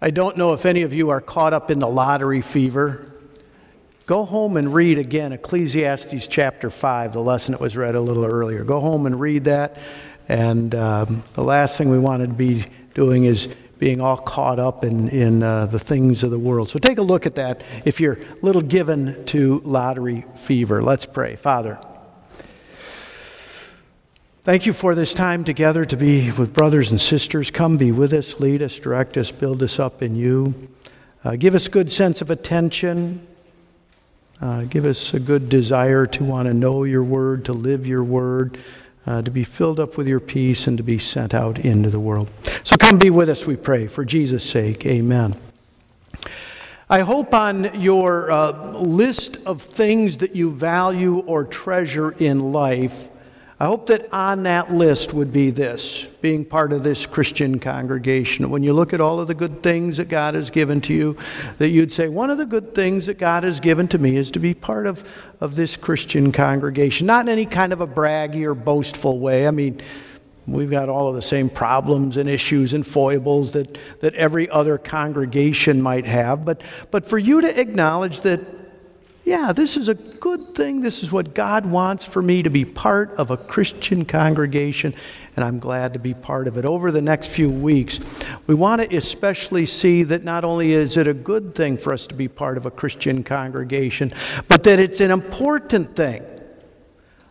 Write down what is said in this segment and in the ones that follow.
I don't know if any of you are caught up in the lottery fever. Go home and read again Ecclesiastes chapter 5, the lesson that was read a little earlier. Go home and read that. And um, the last thing we wanted to be doing is being all caught up in, in uh, the things of the world. So take a look at that if you're a little given to lottery fever. Let's pray. Father, thank you for this time together to be with brothers and sisters. Come be with us, lead us, direct us, build us up in you. Uh, give us good sense of attention. Uh, give us a good desire to want to know your word, to live your word uh, to be filled up with your peace and to be sent out into the world. So come be with us, we pray, for Jesus' sake. Amen. I hope on your uh, list of things that you value or treasure in life, I hope that on that list would be this being part of this Christian congregation. When you look at all of the good things that God has given to you, that you'd say, one of the good things that God has given to me is to be part of, of this Christian congregation. Not in any kind of a braggy or boastful way. I mean, We've got all of the same problems and issues and foibles that, that every other congregation might have. But, but for you to acknowledge that yeah, this is a good thing. This is what God wants for me to be part of a Christian congregation, and I'm glad to be part of it. Over the next few weeks, we want to especially see that not only is it a good thing for us to be part of a Christian congregation, but that it's an important thing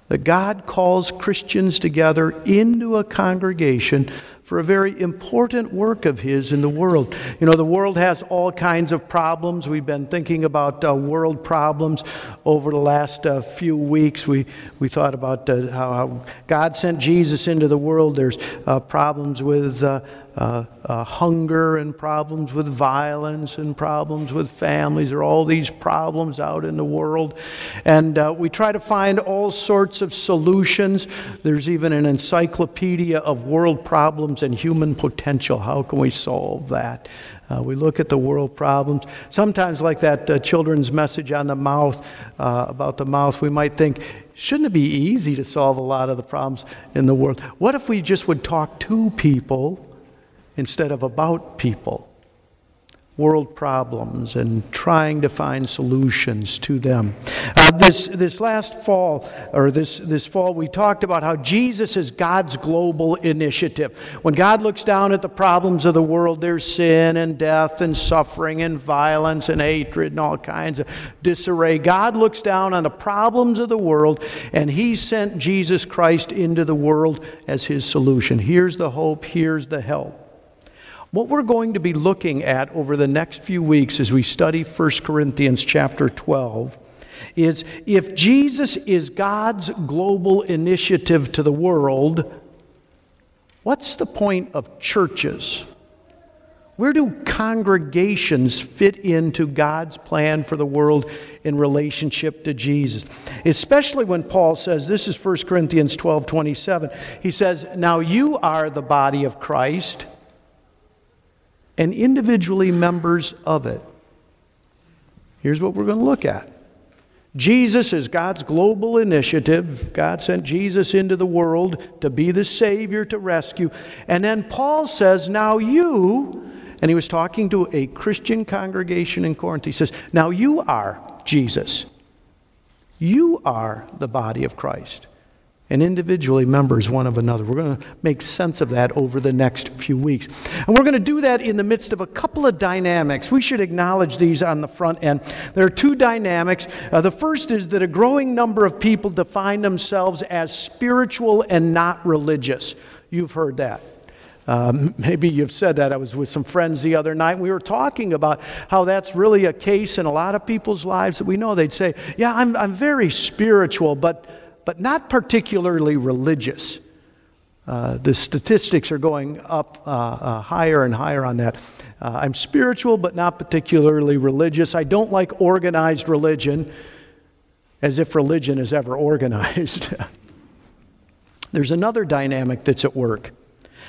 that God calls Christians together into a congregation for a very important work of His in the world. You know, the world has all kinds of problems. We've been thinking about uh, world problems over the last uh, few weeks. We, we thought about uh, how, how, God sent Jesus into the world. There's uh, problems with uh, uh, hunger and problems with violence and problems with families. There are all these problems out in the world. And uh, we try to find all sorts of solutions. There's even an encyclopedia of world problems and human potential. How can we solve that? Uh, we look at the world problems. Sometimes, like that uh, children's message on the mouth, uh, about the mouth, we might think, shouldn't it be easy to solve a lot of the problems in the world? What if we just would talk to people instead of about people, world problems, and trying to find solutions to them. Uh, this, this last fall, or this, this fall, we talked about how Jesus is God's global initiative. When God looks down at the problems of the world, there's sin and death and suffering and violence and hatred and all kinds of disarray. God looks down on the problems of the world, and He sent Jesus Christ into the world as His solution. Here's the hope, here's the help. What we're going to be looking at over the next few weeks as we study 1 Corinthians chapter 12 is if Jesus is God's global initiative to the world, what's the point of churches? Where do congregations fit into God's plan for the world in relationship to Jesus? Especially when Paul says, this is 1 Corinthians 12 27, he says, Now you are the body of Christ and individually members of it. Here's what we're going to look at Jesus is God's global initiative. God sent Jesus into the world to be the Savior, to rescue. And then Paul says, Now you, and he was talking to a Christian congregation in Corinth, he says, Now you are Jesus. You are the body of Christ and individually members one of another. We're going to make sense of that over the next few weeks. And we're going to do that in the midst of a couple of dynamics. We should acknowledge these on the front end. There are two dynamics. Uh, the first is that a growing number of people define themselves as spiritual and not religious. You've heard that. Um, maybe you've said that. I was with some friends the other night. We were talking about how that's really a case in a lot of people's lives that we know. They'd say, Yeah, I'm, I'm very spiritual, but but not particularly religious. Uh, the statistics are going up uh, uh, higher and higher on that. Uh, I'm spiritual, but not particularly religious. I don't like organized religion, as if religion is ever organized. There's another dynamic that's at work,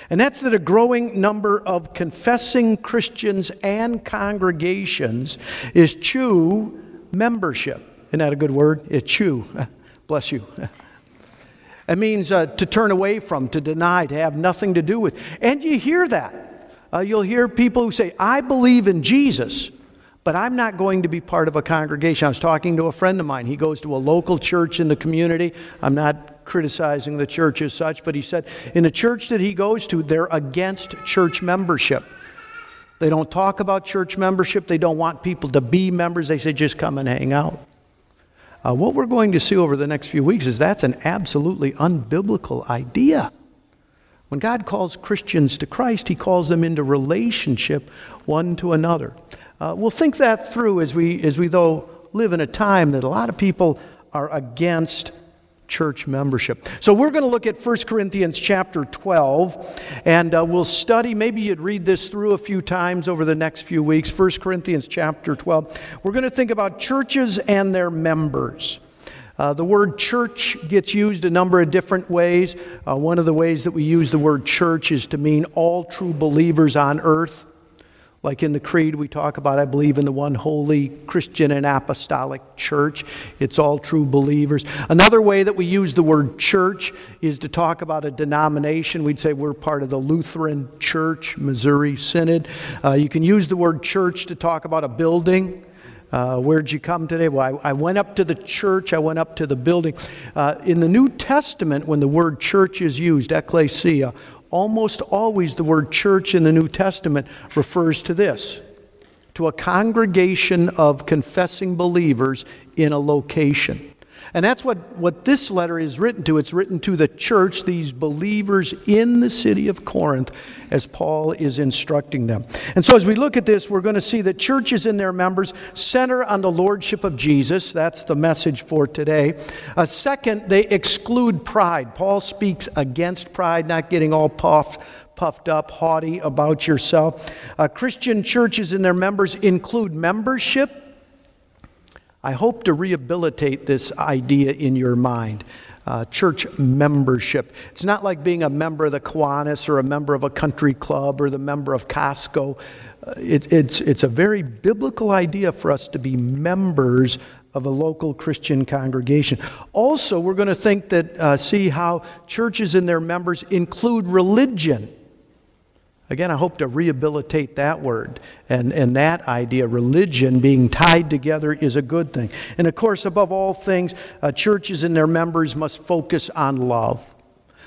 and that's that a growing number of confessing Christians and congregations is chew membership. Isn't that a good word? It's chew. Bless you. It means uh, to turn away from, to deny, to have nothing to do with. And you hear that. Uh, you'll hear people who say, I believe in Jesus, but I'm not going to be part of a congregation. I was talking to a friend of mine. He goes to a local church in the community. I'm not criticizing the church as such, but he said in the church that he goes to, they're against church membership. They don't talk about church membership. They don't want people to be members. They say just come and hang out. Uh, what we're going to see over the next few weeks is that's an absolutely unbiblical idea. When God calls Christians to Christ, He calls them into relationship one to another. Uh, we'll think that through as we, as we, though, live in a time that a lot of people are against church membership. So we're going to look at 1 Corinthians chapter 12, and uh, we'll study. Maybe you'd read this through a few times over the next few weeks. 1 Corinthians chapter 12. We're going to think about churches and their members. Uh, the word church gets used a number of different ways. Uh, one of the ways that we use the word church is to mean all true believers on earth. Like in the Creed, we talk about, I believe in the one holy Christian and apostolic church. It's all true believers. Another way that we use the word church is to talk about a denomination. We'd say we're part of the Lutheran Church, Missouri Synod. Uh, you can use the word church to talk about a building. Uh, where'd you come today? Well, I, I, went up to the church, I went up to the building. Uh, in the New Testament, when the word church is used, ecclesia, almost always the word church in the New Testament refers to this to a congregation of confessing believers in a location. And that's what, what this letter is written to. It's written to the church, these believers in the city of Corinth, as Paul is instructing them. And so, as we look at this, we're going to see that churches and their members center on the lordship of Jesus. That's the message for today. Uh, second, they exclude pride. Paul speaks against pride, not getting all puffed puffed up, haughty about yourself. Uh, Christian churches and their members include membership I hope to rehabilitate this idea in your mind. Uh, church membership. It's not like being a member of the Kiwanis or a member of a country club or the member of Costco. Uh, it, it's, it's a very biblical idea for us to be members of a local Christian congregation. Also, we're going to think that, uh, see how churches and their members include religion. Again, I hope to rehabilitate that word and, and that idea. Religion being tied together is a good thing. And of course, above all things, uh, churches and their members must focus on love.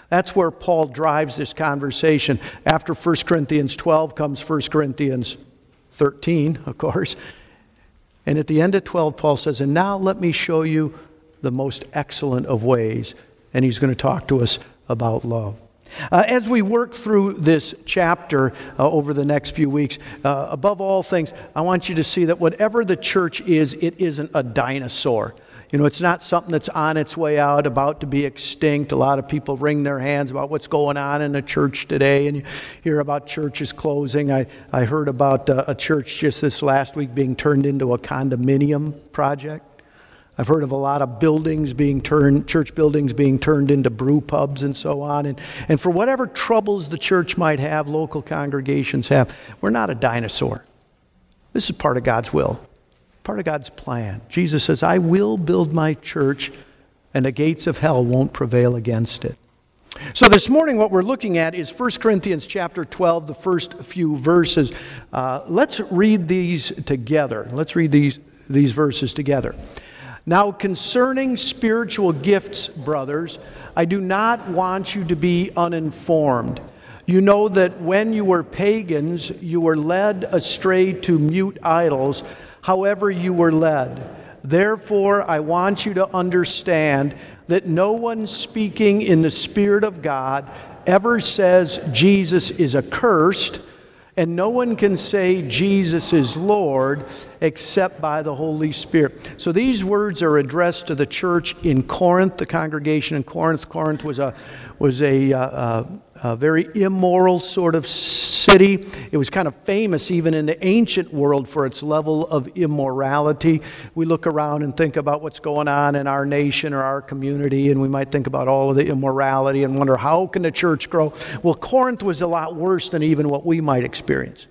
That's where Paul drives this conversation. After 1 Corinthians 12 comes 1 Corinthians 13, of course. And at the end of 12, Paul says, And now let me show you the most excellent of ways. And he's going to talk to us about love. Uh, as we work through this chapter uh, over the next few weeks, uh, above all things, I want you to see that whatever the church is, it isn't a dinosaur. You know, it's not something that's on its way out, about to be extinct. A lot of people wring their hands about what's going on in the church today, and you hear about churches closing. I, I heard about uh, a church just this last week being turned into a condominium project. I've heard of a lot of buildings being turned, church buildings being turned into brew pubs and so on. And, and for whatever troubles the church might have, local congregations have, we're not a dinosaur. This is part of God's will, part of God's plan. Jesus says, I will build my church, and the gates of hell won't prevail against it. So this morning, what we're looking at is 1 Corinthians chapter 12, the first few verses. Uh, let's read these together. Let's read these, these verses together. Now, concerning spiritual gifts, brothers, I do not want you to be uninformed. You know that when you were pagans, you were led astray to mute idols, however, you were led. Therefore, I want you to understand that no one speaking in the Spirit of God ever says Jesus is accursed and no one can say Jesus is Lord except by the Holy Spirit. So these words are addressed to the church in Corinth, the congregation in Corinth. Corinth was a, was a, uh, uh a very immoral sort of city. It was kind of famous even in the ancient world for its level of immorality. We look around and think about what's going on in our nation or our community, and we might think about all of the immorality and wonder how can the church grow? Well, Corinth was a lot worse than even what we might experience.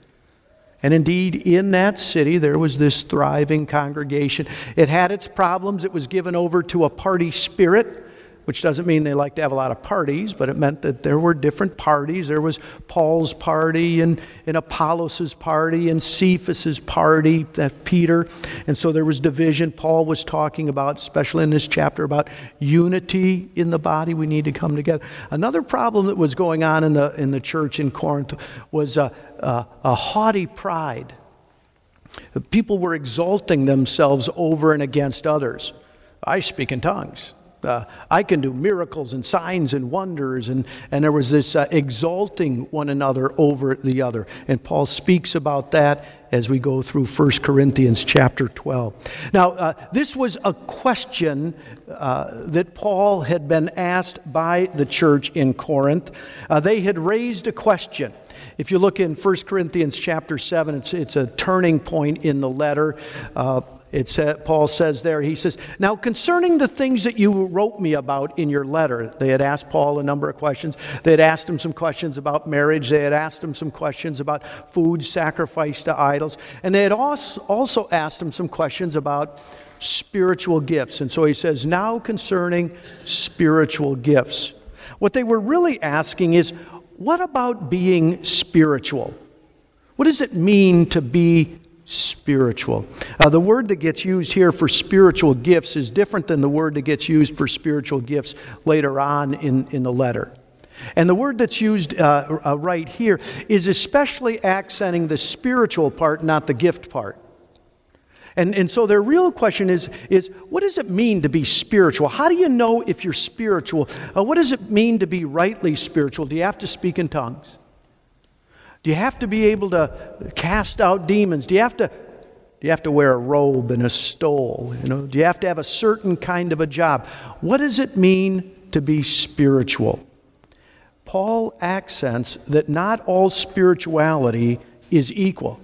And indeed, in that city, there was this thriving congregation. It had its problems. It was given over to a party spirit which doesn't mean they like to have a lot of parties, but it meant that there were different parties. There was Paul's party and, and Apollos' party and Cephas' party, that Peter. And so there was division. Paul was talking about, especially in this chapter, about unity in the body. We need to come together. Another problem that was going on in the, in the church in Corinth was a, a, a haughty pride. People were exalting themselves over and against others. I speak in tongues. Uh, I can do miracles and signs and wonders. And, and there was this uh, exalting one another over the other. And Paul speaks about that as we go through 1 Corinthians chapter 12. Now, uh, this was a question uh, that Paul had been asked by the church in Corinth. Uh, they had raised a question. If you look in 1 Corinthians chapter 7, it's, it's a turning point in the letter. It's, uh, Paul says there, he says, Now concerning the things that you wrote me about in your letter, they had asked Paul a number of questions. They had asked him some questions about marriage. They had asked him some questions about food sacrificed to idols. And they had also asked him some questions about spiritual gifts. And so he says, Now concerning spiritual gifts. What they were really asking is, What about being spiritual? What does it mean to be spiritual. Uh, the word that gets used here for spiritual gifts is different than the word that gets used for spiritual gifts later on in, in the letter. And the word that's used uh, uh, right here is especially accenting the spiritual part, not the gift part. And, and so their real question is, is what does it mean to be spiritual? How do you know if you're spiritual? Uh, what does it mean to be rightly spiritual? Do you have to speak in tongues? Do you have to be able to cast out demons? Do you have to do you have to wear a robe and a stole? You know, do you have to have a certain kind of a job? What does it mean to be spiritual? Paul accents that not all spirituality is equal.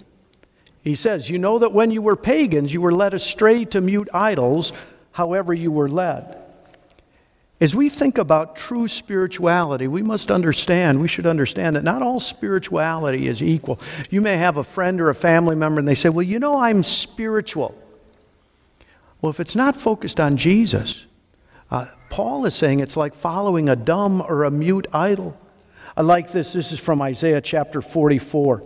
He says, You know that when you were pagans, you were led astray to mute idols, however you were led. As we think about true spirituality, we must understand, we should understand that not all spirituality is equal. You may have a friend or a family member and they say, Well, you know, I'm spiritual. Well, if it's not focused on Jesus, uh, Paul is saying it's like following a dumb or a mute idol. I like this. This is from Isaiah chapter 44.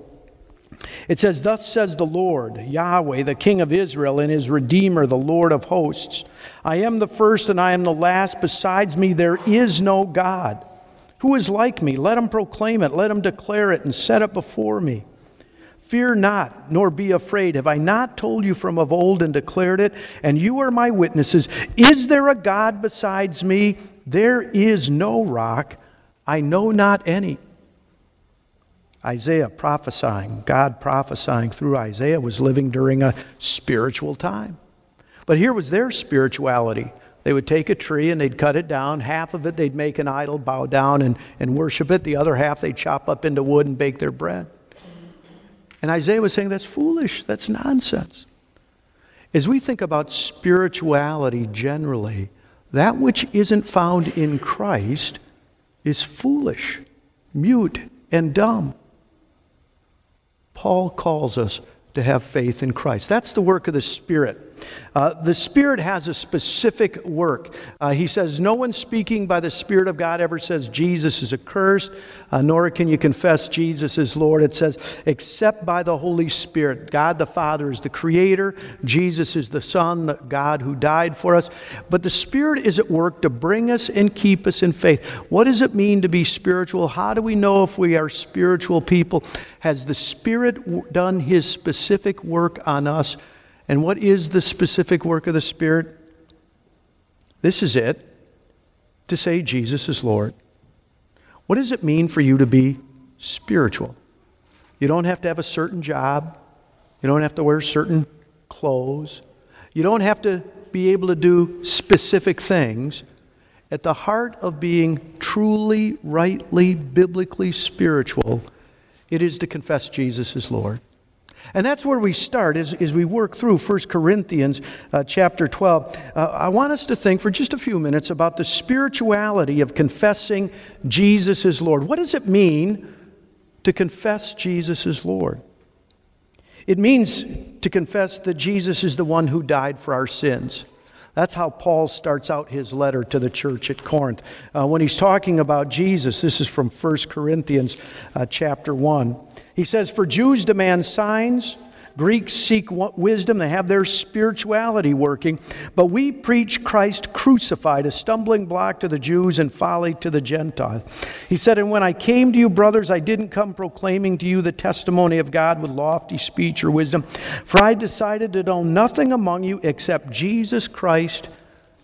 It says, Thus says the Lord, Yahweh, the King of Israel, and his Redeemer, the Lord of hosts I am the first and I am the last. Besides me, there is no God. Who is like me? Let him proclaim it, let him declare it, and set it before me. Fear not, nor be afraid. Have I not told you from of old and declared it? And you are my witnesses. Is there a God besides me? There is no rock. I know not any. Isaiah prophesying, God prophesying through Isaiah, was living during a spiritual time. But here was their spirituality. They would take a tree and they'd cut it down. Half of it they'd make an idol, bow down and, and worship it. The other half they'd chop up into wood and bake their bread. And Isaiah was saying, that's foolish. That's nonsense. As we think about spirituality generally, that which isn't found in Christ is foolish, mute, and dumb. Paul calls us to have faith in Christ. That's the work of the Spirit. Uh, the Spirit has a specific work. Uh, he says, No one speaking by the Spirit of God ever says Jesus is accursed, uh, nor can you confess Jesus is Lord. It says, except by the Holy Spirit. God the Father is the Creator, Jesus is the Son, the God who died for us. But the Spirit is at work to bring us and keep us in faith. What does it mean to be spiritual? How do we know if we are spiritual people? Has the Spirit done His specific work on us? And what is the specific work of the Spirit? This is it to say Jesus is Lord. What does it mean for you to be spiritual? You don't have to have a certain job, you don't have to wear certain clothes, you don't have to be able to do specific things. At the heart of being truly, rightly, biblically spiritual, it is to confess Jesus as Lord. And that's where we start as, as we work through 1 Corinthians uh, chapter 12. Uh, I want us to think for just a few minutes about the spirituality of confessing Jesus as Lord. What does it mean to confess Jesus as Lord? It means to confess that Jesus is the one who died for our sins. That's how Paul starts out his letter to the church at Corinth. Uh, when he's talking about Jesus, this is from 1 Corinthians uh, chapter 1. He says, For Jews demand signs Greeks seek wisdom, they have their spirituality working, but we preach Christ crucified, a stumbling block to the Jews and folly to the Gentiles. He said, And when I came to you, brothers, I didn't come proclaiming to you the testimony of God with lofty speech or wisdom, for I decided to know nothing among you except Jesus Christ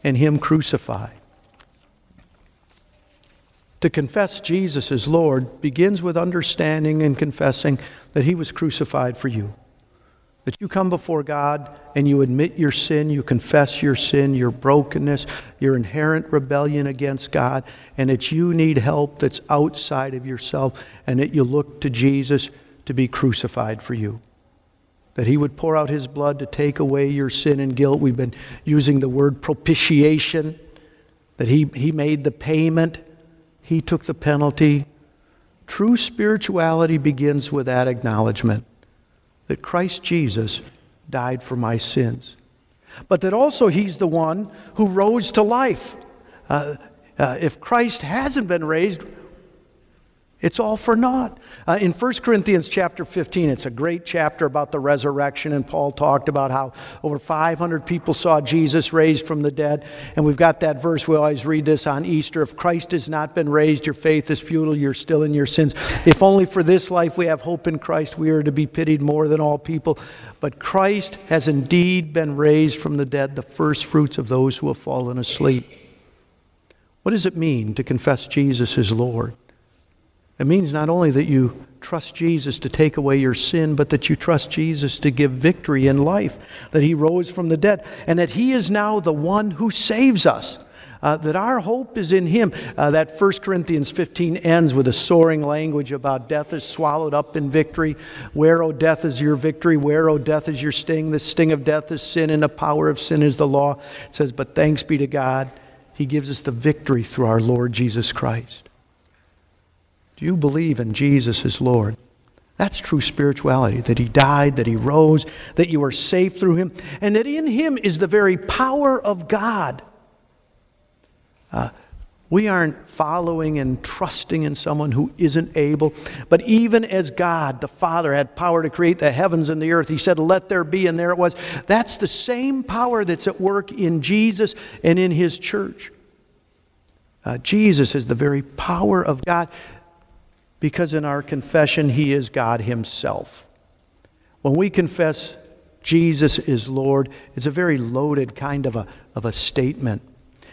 and Him crucified. To confess Jesus as Lord begins with understanding and confessing that He was crucified for you. That you come before God and you admit your sin, you confess your sin, your brokenness, your inherent rebellion against God, and that you need help that's outside of yourself, and that you look to Jesus to be crucified for you. That He would pour out His blood to take away your sin and guilt. We've been using the word propitiation, that He, he made the payment, He took the penalty. True spirituality begins with that acknowledgement that Christ Jesus died for my sins, but that also He's the one who rose to life. Uh, uh, if Christ hasn't been raised, it's all for naught. Uh, in 1 Corinthians chapter 15, it's a great chapter about the resurrection, and Paul talked about how over 500 people saw Jesus raised from the dead. And we've got that verse, we always read this on Easter if Christ has not been raised, your faith is futile, you're still in your sins. If only for this life we have hope in Christ, we are to be pitied more than all people. But Christ has indeed been raised from the dead, the first fruits of those who have fallen asleep. What does it mean to confess Jesus as Lord? It means not only that you trust Jesus to take away your sin, but that you trust Jesus to give victory in life, that He rose from the dead, and that He is now the one who saves us. Uh, that our hope is in Him. Uh, that 1 Corinthians 15 ends with a soaring language about death is swallowed up in victory. Where, O death, is your victory? Where, O death, is your sting? The sting of death is sin, and the power of sin is the law. It says, But thanks be to God, He gives us the victory through our Lord Jesus Christ. Do you believe in Jesus as Lord? That's true spirituality that He died, that He rose, that you are saved through Him, and that in Him is the very power of God. Uh, we aren't following and trusting in someone who isn't able. But even as God, the Father, had power to create the heavens and the earth, He said, Let there be, and there it was. That's the same power that's at work in Jesus and in His church. Uh, Jesus is the very power of God because in our confession, He is God Himself. When we confess Jesus is Lord, it's a very loaded kind of a, of a statement.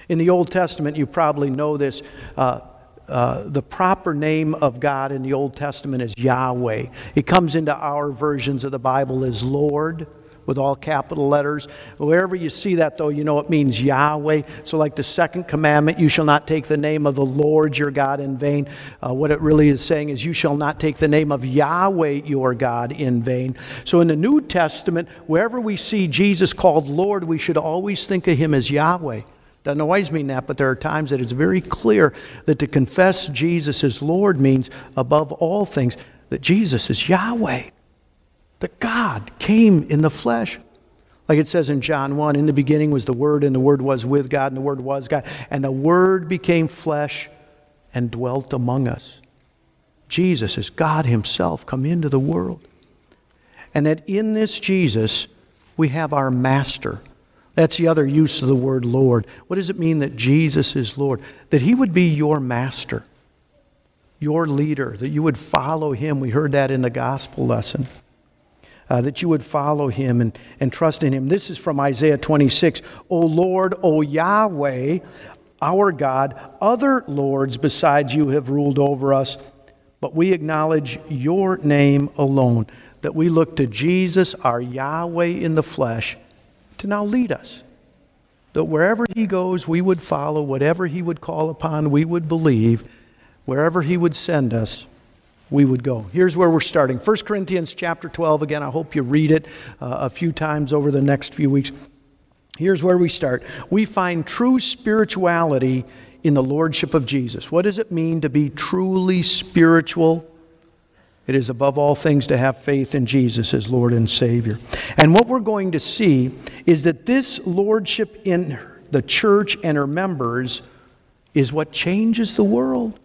In the Old Testament, you probably know this. Uh, uh, the proper name of God in the Old Testament is Yahweh. It comes into our versions of the Bible as Lord with all capital letters. Wherever you see that, though, you know it means Yahweh. So, like the second commandment, you shall not take the name of the Lord your God in vain. Uh, what it really is saying is, you shall not take the name of Yahweh your God in vain. So, in the New Testament, wherever we see Jesus called Lord, we should always think of him as Yahweh. Doesn't always mean that, but there are times that it's very clear that to confess Jesus as Lord means, above all things, that Jesus is Yahweh that God came in the flesh. Like it says in John 1 In the beginning was the Word, and the Word was with God, and the Word was God. And the Word became flesh and dwelt among us. Jesus is God Himself come into the world. And that in this Jesus, we have our Master. That's the other use of the word Lord. What does it mean that Jesus is Lord? That He would be your Master, your leader, that you would follow Him. We heard that in the gospel lesson uh, that you would follow him and, and trust in him. This is from Isaiah 26. O Lord, O Yahweh, our God, other lords besides you have ruled over us, but we acknowledge your name alone, that we look to Jesus, our Yahweh in the flesh, to now lead us. That wherever he goes, we would follow, whatever he would call upon, we would believe, wherever he would send us, we would go. Here's where we're starting. 1 Corinthians chapter 12. Again, I hope you read it uh, a few times over the next few weeks. Here's where we start. We find true spirituality in the lordship of Jesus. What does it mean to be truly spiritual? It is above all things to have faith in Jesus as Lord and Savior. And what we're going to see is that this lordship in the church and her members is what changes the world.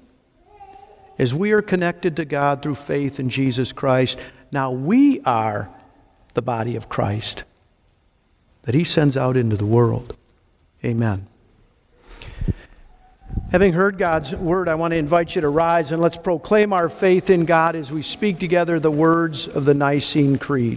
As we are connected to God through faith in Jesus Christ, now we are the body of Christ that He sends out into the world. Amen. Having heard God's word, I want to invite you to rise and let's proclaim our faith in God as we speak together the words of the Nicene Creed.